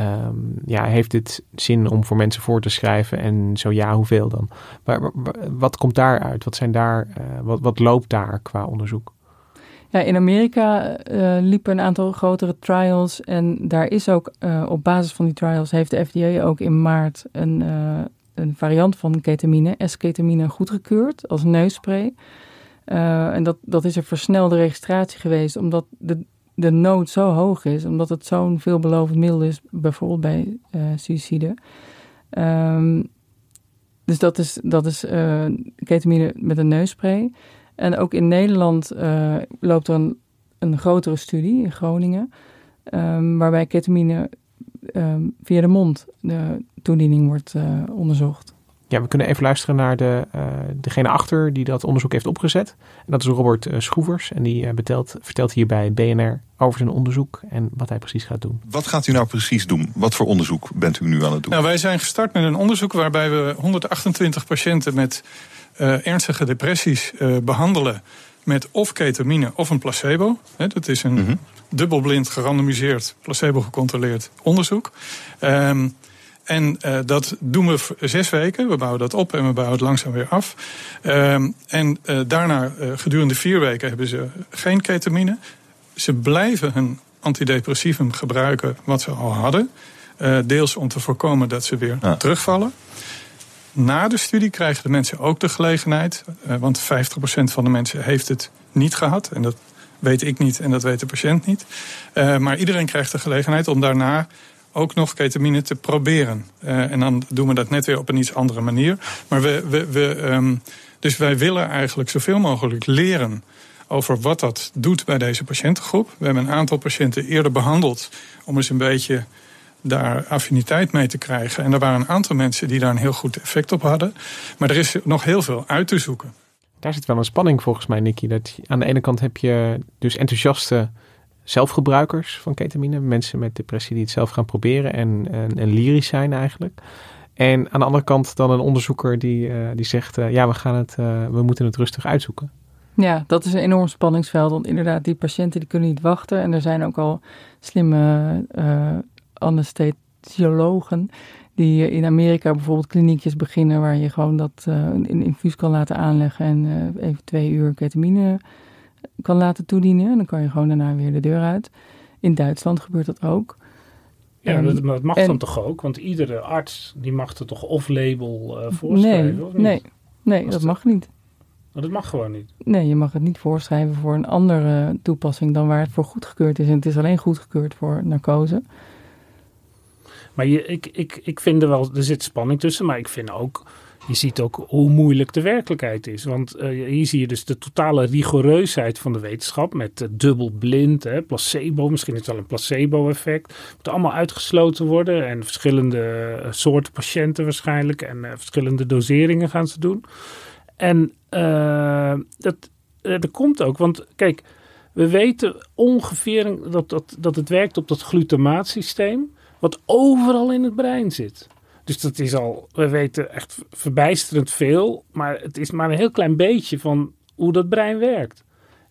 Um, ja, heeft dit zin om voor mensen voor te schrijven? En zo ja, hoeveel dan? Maar, wat komt daaruit? Wat, zijn daar, wat, wat loopt daar qua onderzoek? In Amerika uh, liepen een aantal grotere trials. En daar is ook op basis van die trials heeft de FDA ook in maart een, een variant van ketamine, S-ketamine, goedgekeurd als neusspray. En dat, dat is een versnelde registratie geweest, omdat de, de nood zo hoog is, omdat het zo'n veelbelovend middel is, bijvoorbeeld bij suïcide. Um, dus dat is, dat is ketamine met een neusspray. En ook in Nederland loopt er een, een grotere studie in Groningen, um, waarbij ketamine um, via de mond de toediening wordt onderzocht. Ja, we kunnen even luisteren naar de, uh, degene achter die dat onderzoek heeft opgezet. En dat is Robert Schroevers. En die uh, betelt, vertelt hier bij BNR over zijn onderzoek en wat hij precies gaat doen. Wat gaat u nou precies doen? Wat voor onderzoek bent u nu aan het doen? Nou, wij zijn gestart met een onderzoek waarbij we 128 patiënten met ernstige depressies behandelen met of ketamine of een placebo. dat is een mm dubbelblind gerandomiseerd, placebo gecontroleerd onderzoek. Um, en uh, dat doen we zes weken. We bouwen dat op en we bouwen het langzaam weer af. Uh, en uh, daarna, gedurende vier weken, hebben ze geen ketamine. Ze blijven hun antidepressivum gebruiken wat ze al hadden. deels om te voorkomen dat ze weer terugvallen. Na de studie krijgen de mensen ook de gelegenheid, want 50% van de mensen heeft het niet gehad. En dat weet ik niet en dat weet de patiënt niet. maar iedereen krijgt de gelegenheid om daarna ook nog ketamine te proberen. Uh, en dan doen we dat net weer op een iets andere manier. Maar we, we, we, um, dus wij willen eigenlijk zoveel mogelijk leren over wat dat doet bij deze patiëntengroep. We hebben een aantal patiënten eerder behandeld om eens een beetje daar affiniteit mee te krijgen. En er waren een aantal mensen die daar een heel goed effect op hadden. Maar er is nog heel veel uit te zoeken. Daar zit wel een spanning volgens mij, Nicky. Dat aan de ene kant heb je dus enthousiaste zelfgebruikers van ketamine. Mensen met depressie die het zelf gaan proberen en, en, en lyrisch zijn eigenlijk. En aan de andere kant dan een onderzoeker die, uh, die zegt, uh, ja, we, gaan het, uh, we moeten het rustig uitzoeken. Ja, dat is een enorm spanningsveld. Want inderdaad, die patiënten die kunnen niet wachten. En er zijn ook al slimme anesthesiologen die in Amerika bijvoorbeeld kliniekjes beginnen... waar je gewoon dat een infuus kan laten aanleggen en even twee uur ketamine kan laten toedienen. Dan kan je gewoon daarna weer de deur uit. In Duitsland gebeurt dat ook. Ja, dat, dat, mag dan toch ook? Want iedere arts die mag er toch off-label uh, voorschrijven? Nee, of niet? nee, nee dat, mag niet. Maar dat mag gewoon niet? Nee, je mag het niet voorschrijven voor een andere toepassing dan waar het voor goedgekeurd is. En het is alleen goedgekeurd voor narcose. Maar je, ik, ik, ik vind er wel, er zit spanning tussen, maar ik vind ook je ziet ook hoe moeilijk de werkelijkheid is. Want uh, hier zie je dus de totale rigoureusheid van de wetenschap met uh, dubbel blind, hè, placebo, misschien is het wel een placebo-effect. Moet allemaal uitgesloten worden en verschillende uh, soorten patiënten waarschijnlijk en verschillende doseringen gaan ze doen. En dat, dat komt ook, want kijk, we weten ongeveer dat, dat, dat het werkt op dat glutamaatsysteem, wat overal in het brein zit. Dus dat is al, we weten echt verbijsterend veel, maar het is maar een heel klein beetje van hoe dat brein werkt.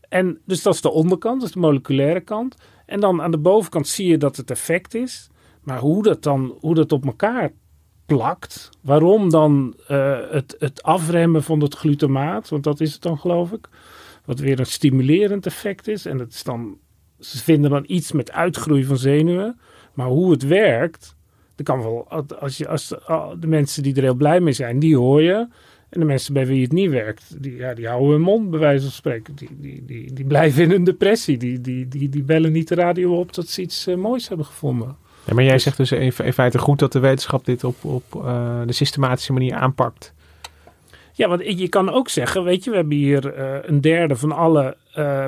En dus dat is de onderkant, dat is de moleculaire kant. En dan aan de bovenkant zie je dat het effect is. Maar hoe dat dan, hoe dat op elkaar plakt, waarom dan uh, het, het afremmen van het glutamaat, want dat is het dan geloof ik, wat weer een stimulerend effect is. En dat is dan, ze vinden dan iets met uitgroei van zenuwen. Maar hoe het werkt, kan wel, als, je, als de mensen die er heel blij mee zijn, die hoor je. En de mensen bij wie het niet werkt, die, ja, die houden hun mond, bij wijze van spreken. Die, die, die, die blijven in een depressie. Die, die, die, die bellen niet de radio op dat ze iets uh, moois hebben gevonden. Ja, maar jij dus, zegt dus in, in, feite goed dat de wetenschap dit op, op uh, de systematische manier aanpakt. Ja, want je kan ook zeggen, weet je, we hebben hier uh, een derde van alle uh,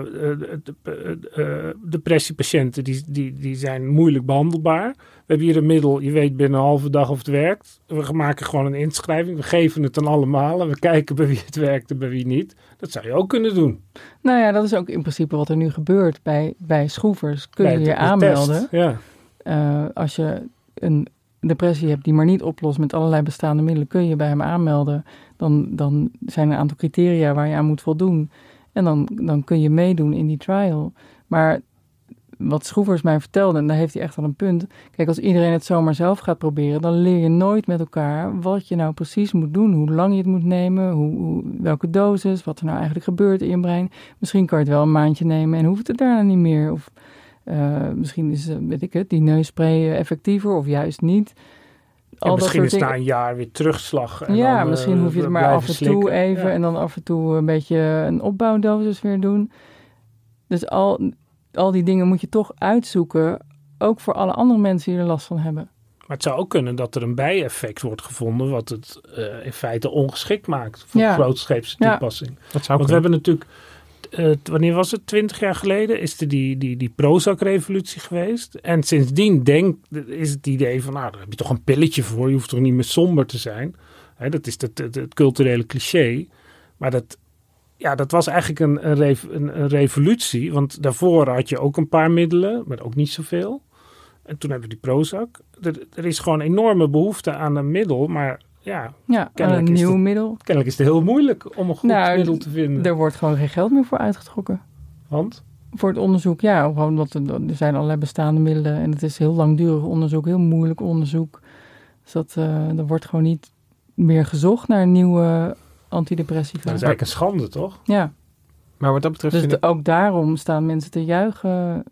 uh, depressiepatiënten die, die, die zijn moeilijk behandelbaar. We hebben hier een middel, je weet binnen een halve dag of het werkt. We maken gewoon een inschrijving, we geven het aan allemaal en we kijken bij wie het werkt en bij wie niet. Dat zou je ook kunnen doen. Nou ja, dat is ook in principe wat er nu gebeurt bij, bij schroevers. Kun je je aanmelden. ja. als je een depressie hebt die maar niet oplost met allerlei bestaande middelen, kun je bij hem aanmelden. Dan, dan zijn er een aantal criteria waar je aan moet voldoen. En dan, dan kun je meedoen in die trial. Maar wat Schroevers mij vertelde, en daar heeft hij echt wel een punt. Kijk, als iedereen het zomaar zelf gaat proberen, dan leer je nooit met elkaar wat je nou precies moet doen. Hoe lang je het moet nemen, hoe, welke dosis, wat er nou eigenlijk gebeurt in je brein. Misschien kan je het wel een maandje nemen en hoeft het daarna niet meer. Of uh, misschien is, weet ik het, die neusspray effectiever of juist niet. Al misschien is na een jaar weer terugslag. En ja, dan, misschien hoef je het maar af en toe slikken. even en dan af en toe een beetje een opbouwdosis weer doen. Dus al, al die dingen moet je toch uitzoeken, ook voor alle andere mensen die er last van hebben. Maar het zou ook kunnen dat er een bijeffect wordt gevonden, wat het uh, in feite ongeschikt maakt voor ja. grootscheepse toepassing. Ja. Dat zou Want we hebben natuurlijk uh, wanneer was het? Twintig jaar geleden is er die, die, die Prozac-revolutie geweest. En sindsdien denk, is het idee van, nou, daar heb je toch een pilletje voor. Je hoeft toch niet meer somber te zijn. Hè, dat is het, het, culturele cliché. Maar dat, ja, dat was eigenlijk een, een, rev, een, een, revolutie. Want daarvoor had je ook een paar middelen, maar ook niet zoveel. En toen hebben we die Prozac. Er, er is gewoon enorme behoefte aan een middel, maar ja, ja een nieuw het, middel. Kennelijk is het heel moeilijk om een goed nou, middel te vinden. Er wordt gewoon geen geld meer voor uitgetrokken. Want? Voor het onderzoek, ja. Gewoon omdat er, er zijn allerlei bestaande middelen en het is heel langdurig onderzoek, heel moeilijk onderzoek. Dus dat, uh, er wordt gewoon niet meer gezocht naar nieuwe antidepressiva. Dat is eigenlijk een schande, toch? Ja. Maar wat dat betreft... Dus de, ook daarom staan mensen te juichen.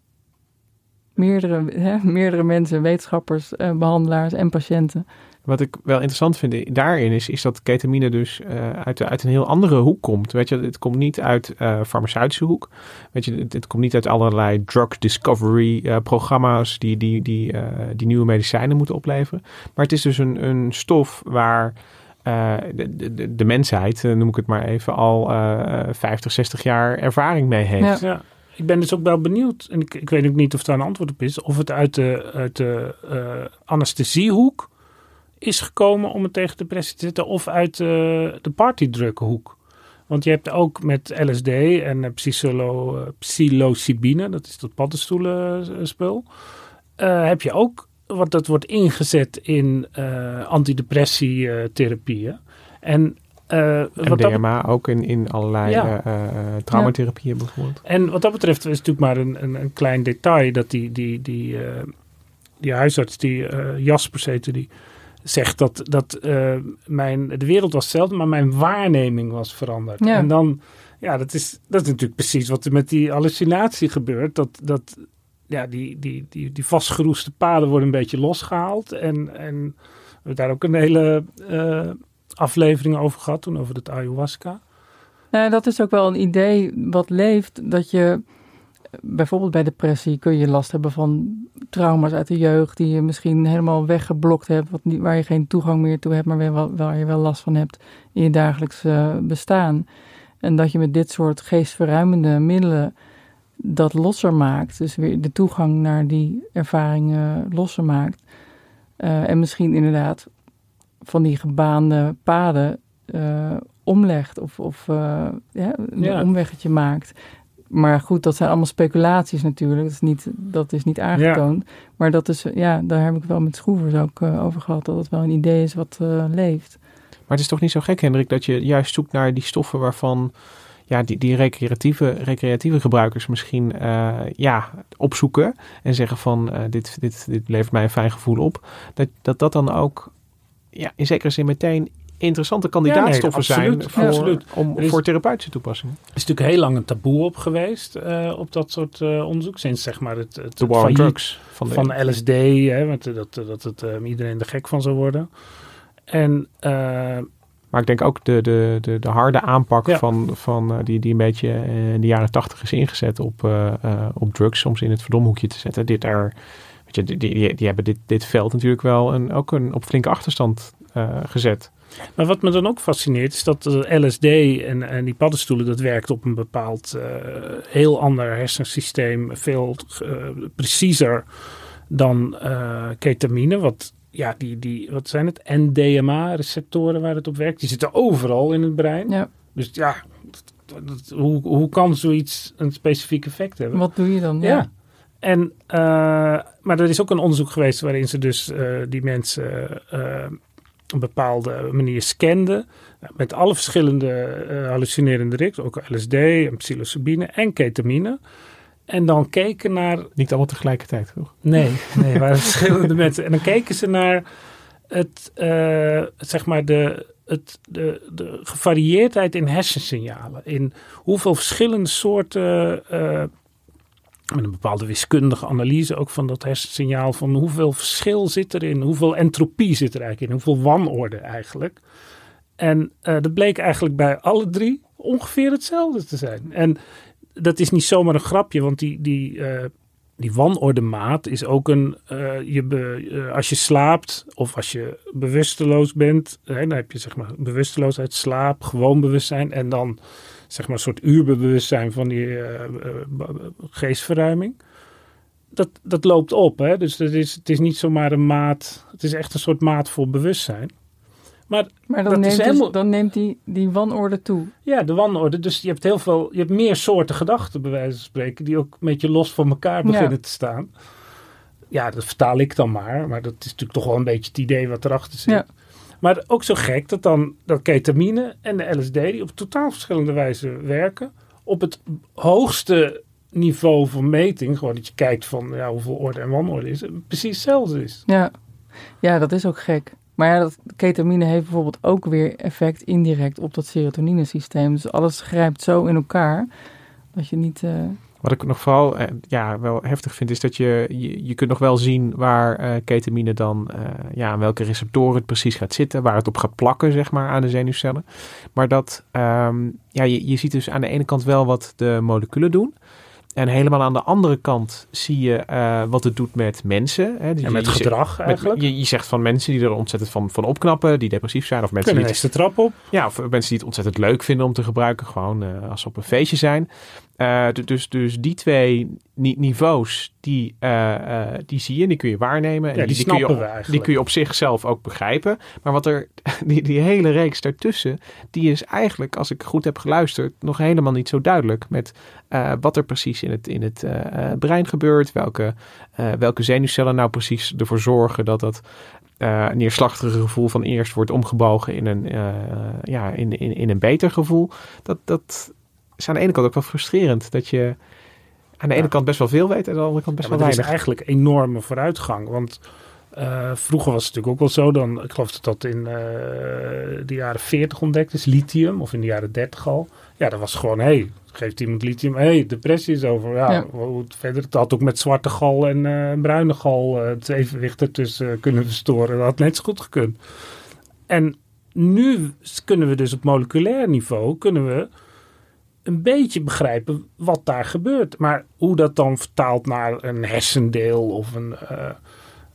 Meerdere, hè, meerdere mensen, wetenschappers, eh, behandelaars en patiënten wat ik wel interessant vind daarin is, is dat ketamine dus uh, uit, uit een heel andere hoek komt. Weet je, het komt niet uit uh, farmaceutische hoek. Weet je, het, het, komt niet uit allerlei drug discovery uh, programma's die, die, die, die nieuwe medicijnen moeten opleveren. Maar het is dus een, een stof waar de, de, de, mensheid, noem ik het maar even, al 50, 60 jaar ervaring mee heeft. Ja. ja. Ik ben dus ook wel benieuwd, en ik, ik weet ook niet of daar een antwoord op is, of het uit de, uit de anesthesiehoek is gekomen om het tegen depressie te zetten of uit uh, de partydrukhoek. Want je hebt ook met LSD en uh, psycholo, uh, psilocybine, dat is dat paddenstoelenspul, heb je ook wat dat wordt ingezet in antidepressietherapieën. En uh, MDMA ook in, in allerlei ja. uh, traumatherapieën ja. bijvoorbeeld. En wat dat betreft is het natuurlijk maar een, een, een klein detail dat die, die, die, die huisarts, die Jaspers heette die, zegt dat, dat uh, mijn, de wereld was hetzelfde, maar mijn waarneming was veranderd. En dan, ja, dat is, dat is natuurlijk precies wat er met die hallucinatie gebeurt. Dat, dat ja, die, die, die, die vastgeroeste paden worden een beetje losgehaald. En, en we hebben daar ook een hele uh, aflevering over gehad, toen over het ayahuasca. Nou, dat is ook wel een idee wat leeft, dat je bijvoorbeeld bij depressie kun je last hebben van trauma's uit de jeugd die je misschien helemaal weggeblokt hebt, wat niet, waar je geen toegang meer toe hebt, maar waar, waar je wel last van hebt in je dagelijks uh, bestaan. En dat je met dit soort geestverruimende middelen dat losser maakt, dus weer de toegang naar die ervaringen losser maakt. Uh, en misschien inderdaad van die gebaande paden uh, omlegt of, of ja, een ja. omweggetje maakt. Maar goed, dat zijn allemaal speculaties natuurlijk. Dat is niet, dat is niet aangetoond. Ja. Maar dat is, ja, daar heb ik wel met Schroevers ook uh, over gehad. Dat het wel een idee is wat uh, leeft. Maar het is toch niet zo gek, Hendrik, dat je juist zoekt naar die stoffen waarvan ja, die, die recreatieve, recreatieve gebruikers misschien uh, ja, opzoeken. En zeggen van dit, dit, dit levert mij een fijn gevoel op. Dat dat, dat dan ook ja, in zekere zin meteen interessante kandidaatstoffen ja, nee, zijn voor, absoluut. Om, is, voor therapeutische toepassingen. Er is natuurlijk heel lang een taboe op geweest uh, op dat soort uh, onderzoek. Sinds zeg maar het, het, drugs van, de, van LSD, hè, want dat, dat het uh, iedereen er gek van zou worden. En, maar ik denk ook de, de, de, de harde aanpak ja. van, van die, die een beetje in de jaren tachtig is ingezet op, op drugs, soms in het verdomhoekje te zetten. Dit er, weet je, die, die, die hebben dit, dit veld natuurlijk wel een, ook een, op flinke achterstand gezet. Maar wat me dan ook fascineert is dat LSD en, en die paddenstoelen, dat werkt op een bepaald uh, heel ander hersensysteem, veel uh, preciezer dan uh, ketamine. Wat, ja, die, die, wat zijn het? NDMA-receptoren waar het op werkt. Die zitten overal in het brein. Ja. Dus ja, hoe, hoe kan zoiets een specifiek effect hebben? Wat doe je dan? Ja. ja. En, uh, maar er is ook een onderzoek geweest waarin ze dus uh, die mensen uh, een bepaalde manier scanden. Met alle verschillende hallucinerende riks, ook LSD en psilocybine en ketamine. En dan keken naar... Niet allemaal tegelijkertijd, toch? Nee, nee, waren verschillende mensen. En dan keken ze naar het, zeg maar de, het, de, de gevarieerdheid in hersensignalen. In hoeveel verschillende soorten met een bepaalde wiskundige analyse ook van dat hersensignaal. Van hoeveel verschil zit erin, hoeveel entropie zit er eigenlijk in, hoeveel wanorde eigenlijk. En uh, dat bleek eigenlijk bij alle drie ongeveer hetzelfde te zijn. En dat is niet zomaar een grapje, want die, die, uh, die wanordemaat is ook een. Uh, je als je slaapt of als je bewusteloos bent, hè, dan heb je zeg maar bewusteloosheid, slaap, gewoon bewustzijn en dan zeg maar een soort uurbewustzijn van die uh, geestverruiming. Dat, dat loopt op. Hè? Dus het is, het is niet zomaar een maat. Het is echt een soort maat voor bewustzijn. Maar, maar dan, neemt helemaal... dus, dan neemt die, die wanorde toe. Ja, de wanorde. Dus je hebt heel veel, je hebt meer soorten gedachten, bij wijze van spreken, die ook een beetje los van elkaar beginnen ja. te staan. Ja, dat vertaal ik dan maar. Maar dat is natuurlijk toch wel een beetje het idee wat erachter zit. Ja. Maar ook zo gek dat dan dat ketamine en de LSD, die op totaal verschillende wijze werken, op het hoogste niveau van meting, gewoon dat je kijkt van ja, hoeveel orde en wanorde is, precies hetzelfde is. Ja. ja, dat is ook gek. Maar ja, dat ketamine heeft bijvoorbeeld ook weer effect indirect op dat serotoninesysteem. Dus alles grijpt zo in elkaar dat je niet. Uh... Wat ik nog vooral eh, ja, wel heftig vind, is dat je, je, je kunt nog wel zien waar uh, ketamine dan, uh, ja, aan welke receptoren het precies gaat zitten, waar het op gaat plakken, zeg maar, aan de zenuwcellen. Maar dat, um, ja, je, je ziet dus aan de ene kant wel wat de moleculen doen. En helemaal aan de andere kant zie je uh, wat het doet met mensen. Hè. En met je, gedrag eigenlijk. Je, je, zegt van mensen die er ontzettend van, van opknappen, die depressief zijn. Of mensen Kunnen die de trap op. Ja, of mensen die het ontzettend leuk vinden om te gebruiken. Gewoon uh, als ze op een feestje zijn. Uh, dus, dus die twee niveaus, die, uh, die zie je en die kun je waarnemen. Ja, en die, die, snappen kun je, we eigenlijk. Die kun je op zichzelf ook begrijpen. Maar wat er, die, die hele reeks daartussen, die is eigenlijk, als ik goed heb geluisterd, nog helemaal niet zo duidelijk. Met uh, wat er precies in het, in het brein gebeurt. Welke, welke zenuwcellen nou precies ervoor zorgen dat dat neerslachtige gevoel van eerst wordt omgebogen in een, ja, in, in, in een beter gevoel. Dat, dat is aan de ene kant ook wel frustrerend. Dat je aan de ene kant best wel veel weet en aan de andere kant best ja, wel weinig. is eigenlijk enorme vooruitgang. Want uh, vroeger was het natuurlijk ook wel zo. Dan, ik geloof dat dat in de jaren 40 ontdekt is. Lithium. Of in de jaren 30 al. Ja, dat was gewoon, hé, hey, geeft iemand lithium. Hé, hey, depressie is over. Ja, ja. Hoe het verder. Het had ook met zwarte gal en uh, bruine gal uh, het evenwicht ertussen kunnen verstoren. Dat had net zo goed gekund. En nu kunnen we dus op moleculair niveau kunnen we een beetje begrijpen wat daar gebeurt. Maar hoe dat dan vertaalt naar een hersendeel of een... Uh,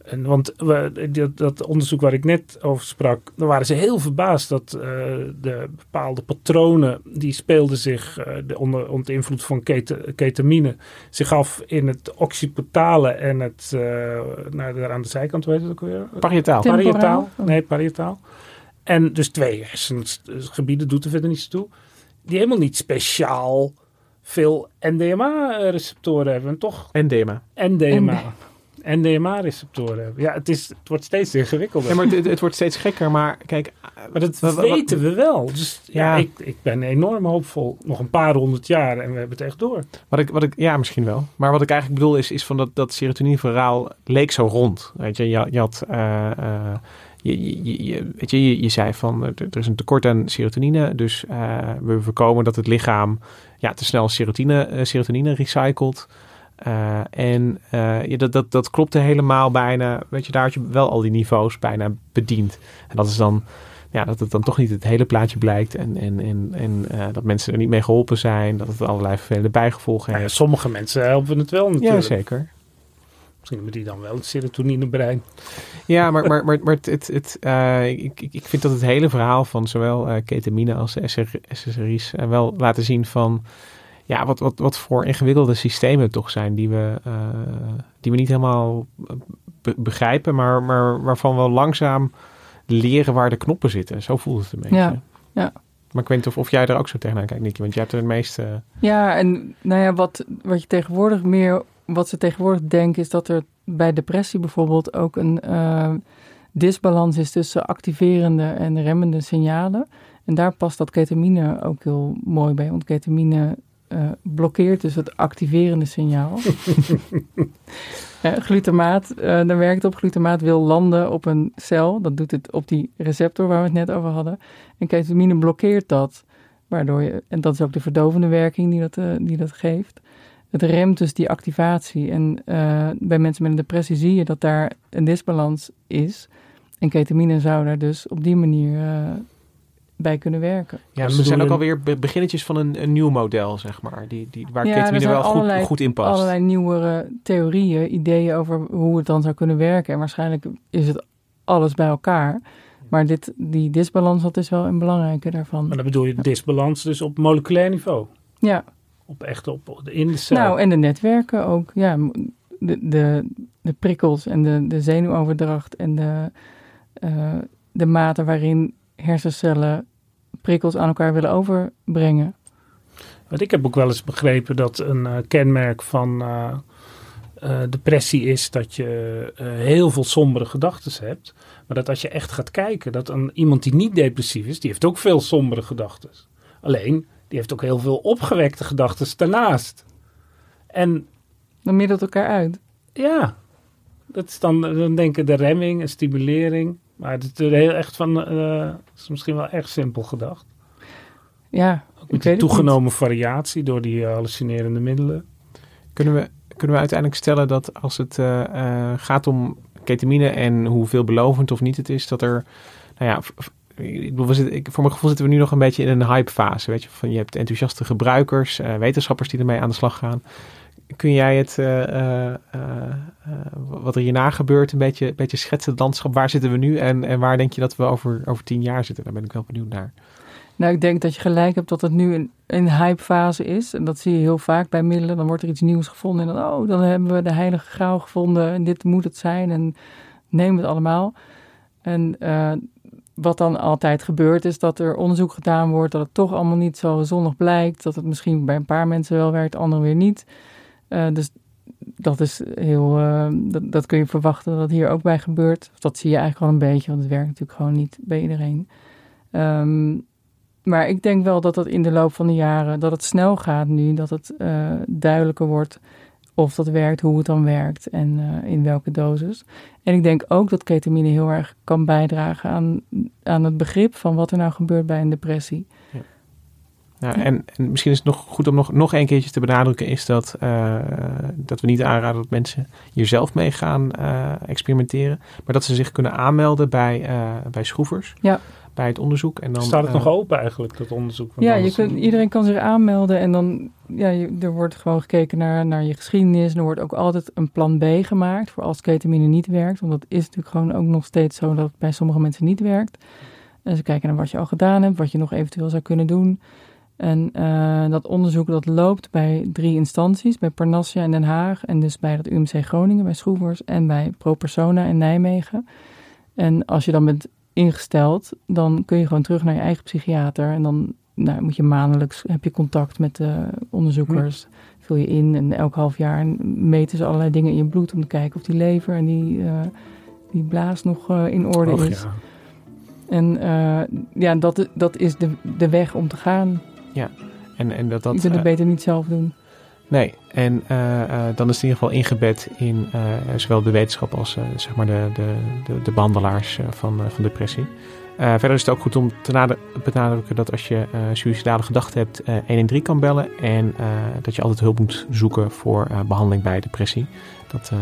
en want we, dat, dat, onderzoek waar ik net over sprak, daar waren ze heel verbaasd dat uh, de bepaalde patronen die speelden zich uh, de, onder, onder invloed van ket, ketamine zich af in het occipitale en het uh, nou, daar aan de zijkant, hoe heet het ook weer? Parietaal. Parietaal. Nee, parietaal. En dus twee hersengebieden doet er verder niets toe. Die helemaal niet speciaal veel NDMA-receptoren hebben, toch? NDMA. NDMA. NDMA-receptoren hebben. Ja, het, is, het wordt steeds ingewikkelder. Ja, maar het, het wordt steeds gekker. Maar kijk, maar dat wat, weten we wel. Dus ja, ja ik, ik, ben enorm hoopvol. Nog een paar honderd jaar en we hebben het echt door. Wat ik, wat ik, ja, misschien wel. Maar wat ik eigenlijk bedoel is, is van dat, dat serotonine-verhaal leek zo rond. Weet je, je, je had... Uh, uh, je, je, je, weet je, je, zei van er is een tekort aan serotonine, dus uh, we voorkomen dat het lichaam ja, te snel serotonine, uh, serotonine recycelt. Uh, en ja, dat, dat, dat klopte helemaal bijna. Weet je, daar had je wel al die niveaus bijna bediend. En dat is dan, ja, dat het dan toch niet het hele plaatje blijkt. En, en, en, en uh, dat mensen er niet mee geholpen zijn. Dat het allerlei vervelende bijgevolgen heeft. Ja, sommige mensen helpen het wel natuurlijk. Ja, zeker. Misschien moet hij dan wel het serotoninebrein. Ja, maar, maar, maar, maar het, het, het, uh, ik, ik vind dat het hele verhaal van zowel uh, ketamine als SSRI's uh, wel laten zien van ja, wat, wat, wat voor ingewikkelde systemen het toch zijn die we, die we niet helemaal be begrijpen, maar, maar waarvan we langzaam leren waar de knoppen zitten. Zo voelt het een beetje. Ja, ja. Maar ik weet niet of, of jij er ook zo tegenaan kijkt, Nicky, want jij hebt er het meeste... Ja, en nou ja, wat, wat je tegenwoordig meer wat ze tegenwoordig denken is dat er bij depressie bijvoorbeeld ook een uh, disbalans is tussen activerende en remmende signalen. En daar past dat ketamine ook heel mooi bij, want ketamine uh, blokkeert dus het activerende signaal. ja, glutamaat, uh, daar werkt op. Glutamaat wil landen op een cel. Dat doet het op die receptor waar we het net over hadden. En ketamine blokkeert dat. Waardoor je, en dat is ook de verdovende werking die dat, die dat geeft het remt dus die activatie. En uh, bij mensen met een depressie zie je dat daar een disbalans is. En ketamine zou daar dus op die manier uh, bij kunnen werken. Ja, dus er zijn ook alweer beginnetjes van een, een nieuw model, zeg maar. Die, die, waar ja, ketamine wel allerlei, goed, goed in past. allerlei nieuwere theorieën, ideeën over hoe het dan zou kunnen werken. En waarschijnlijk is het alles bij elkaar. Maar dit, die disbalans, dat is wel een belangrijke daarvan. Maar dan bedoel je disbalans dus op moleculair niveau? Ja, op echt op in de cel. Nou, en de netwerken ook. Ja, de, de, de prikkels en de, de zenuwoverdracht en de, uh, de mate waarin hersencellen prikkels aan elkaar willen overbrengen. Want ik heb ook wel eens begrepen dat een uh, kenmerk van uh, depressie is dat je heel veel sombere gedachten hebt. Maar dat als je echt gaat kijken, dat een, iemand die niet depressief is, die heeft ook veel sombere gedachten. Alleen, die heeft ook heel veel opgewekte gedachten daarnaast. En... Dan middelt elkaar uit. Ja. Dat is dan, dan denken de remming en stimulering. Maar het is heel echt van, uh, is misschien wel erg simpel gedacht. Ja, ook met de toegenomen variatie door die uh, hallucinerende middelen. Kunnen we, kunnen we uiteindelijk stellen dat als het uh, gaat om ketamine en hoe veelbelovend of niet het is, dat er nou ja, voor mijn gevoel zitten we nu nog een beetje in een hypefase. Weet je, van je hebt enthousiaste gebruikers, uh, wetenschappers die ermee aan de slag gaan. Kun jij het, uh, uh, wat er hierna gebeurt, een beetje, beetje schetsen, het landschap? Waar zitten we nu en, en waar denk je dat we over, over tien jaar zitten? Daar ben ik wel benieuwd naar. Nou, ik denk dat je gelijk hebt dat het nu een, een hypefase is. En dat zie je heel vaak bij middelen. Dan wordt er iets nieuws gevonden en dan, oh, dan hebben we de heilige graal gevonden en dit moet het zijn en neem het allemaal. En wat dan altijd gebeurt, is dat er onderzoek gedaan wordt, dat het toch allemaal niet zo zonnig blijkt. Dat het misschien bij een paar mensen wel werkt, anderen weer niet. Uh, dus dat is heel. Uh, dat, dat, kun je verwachten dat het hier ook bij gebeurt. Dat zie je eigenlijk wel een beetje, want het werkt natuurlijk gewoon niet bij iedereen. Um, maar ik denk wel dat het in de loop van de jaren, dat het snel gaat nu, dat het uh, duidelijker wordt of dat werkt, hoe het dan werkt en uh, in welke dosis. En ik denk ook dat ketamine heel erg kan bijdragen aan, aan het begrip van wat er nou gebeurt bij een depressie. Ja. Ja, en, en, misschien is het nog goed om nog, nog een keertje te benadrukken, is dat, uh, dat we niet aanraden dat mensen hier zelf mee gaan uh, experimenteren, maar dat ze zich kunnen aanmelden bij, bij schroevers. Ja bij het onderzoek. En dan, Staat het nog open eigenlijk, dat onderzoek? ja, je kunt, iedereen kan zich aanmelden en dan, ja, je, er wordt gewoon gekeken naar, naar je geschiedenis. En er wordt ook altijd een plan B gemaakt voor als ketamine niet werkt. Want dat is natuurlijk gewoon ook nog steeds zo dat het bij sommige mensen niet werkt. En ze kijken naar wat je al gedaan hebt, wat je nog eventueel zou kunnen doen. En uh, dat onderzoek dat loopt bij drie instanties, bij Parnassia in Den Haag en dus bij het UMC Groningen, bij Schroevers en bij ProPersona in Nijmegen. En als je dan met ingesteld, dan kun je gewoon terug naar je eigen psychiater. En dan nou, moet je maandelijks, heb je contact met de onderzoekers. Vul je in en elk half jaar meten ze allerlei dingen in je bloed om te kijken of die lever en die, uh, die blaas nog uh, in orde Och, is. Ja. En uh, ja, dat, dat is de, de weg om te gaan. Ja, en, en dat dat... Je kunt het beter niet zelf doen. Nee, en uh, uh, dan is het in ieder geval ingebed in uh, zowel de wetenschap als zeg maar de, de, de, de behandelaars van, van depressie. verder is het ook goed om te benadrukken dat als je suïcidale gedachten hebt, 113 kan bellen. En dat je altijd hulp moet zoeken voor behandeling bij depressie. Dat,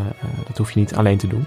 dat hoef je niet alleen te doen.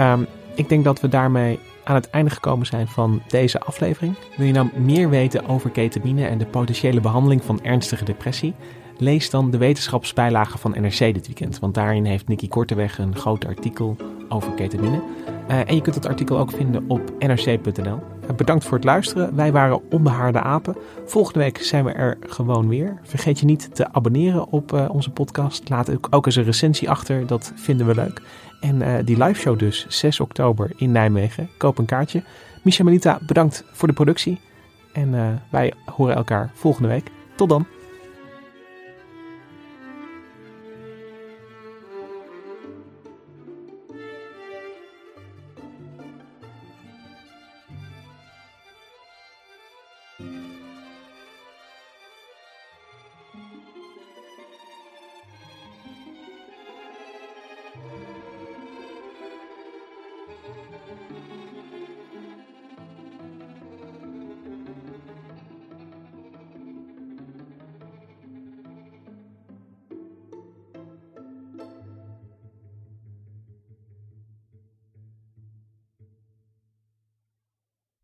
Um, ik denk dat we daarmee aan het einde gekomen zijn van deze aflevering. Wil je nou meer weten over ketamine en de potentiële behandeling van ernstige depressie? Lees dan de wetenschapsbijlage van NRC dit weekend, want daarin heeft Nicky Korteweg een groot artikel over ketamine. Uh, en je kunt het artikel ook vinden op nrc.nl. bedankt voor het luisteren. Wij waren Onbehaarde Apen. Volgende week zijn we er gewoon weer. Vergeet je niet te abonneren op uh, onze podcast. Laat ook, eens een recensie achter, dat vinden we leuk. En die live show dus, 6 oktober in Nijmegen. Koop een kaartje. Micha Melita, bedankt voor de productie. En wij horen elkaar volgende week. Tot dan.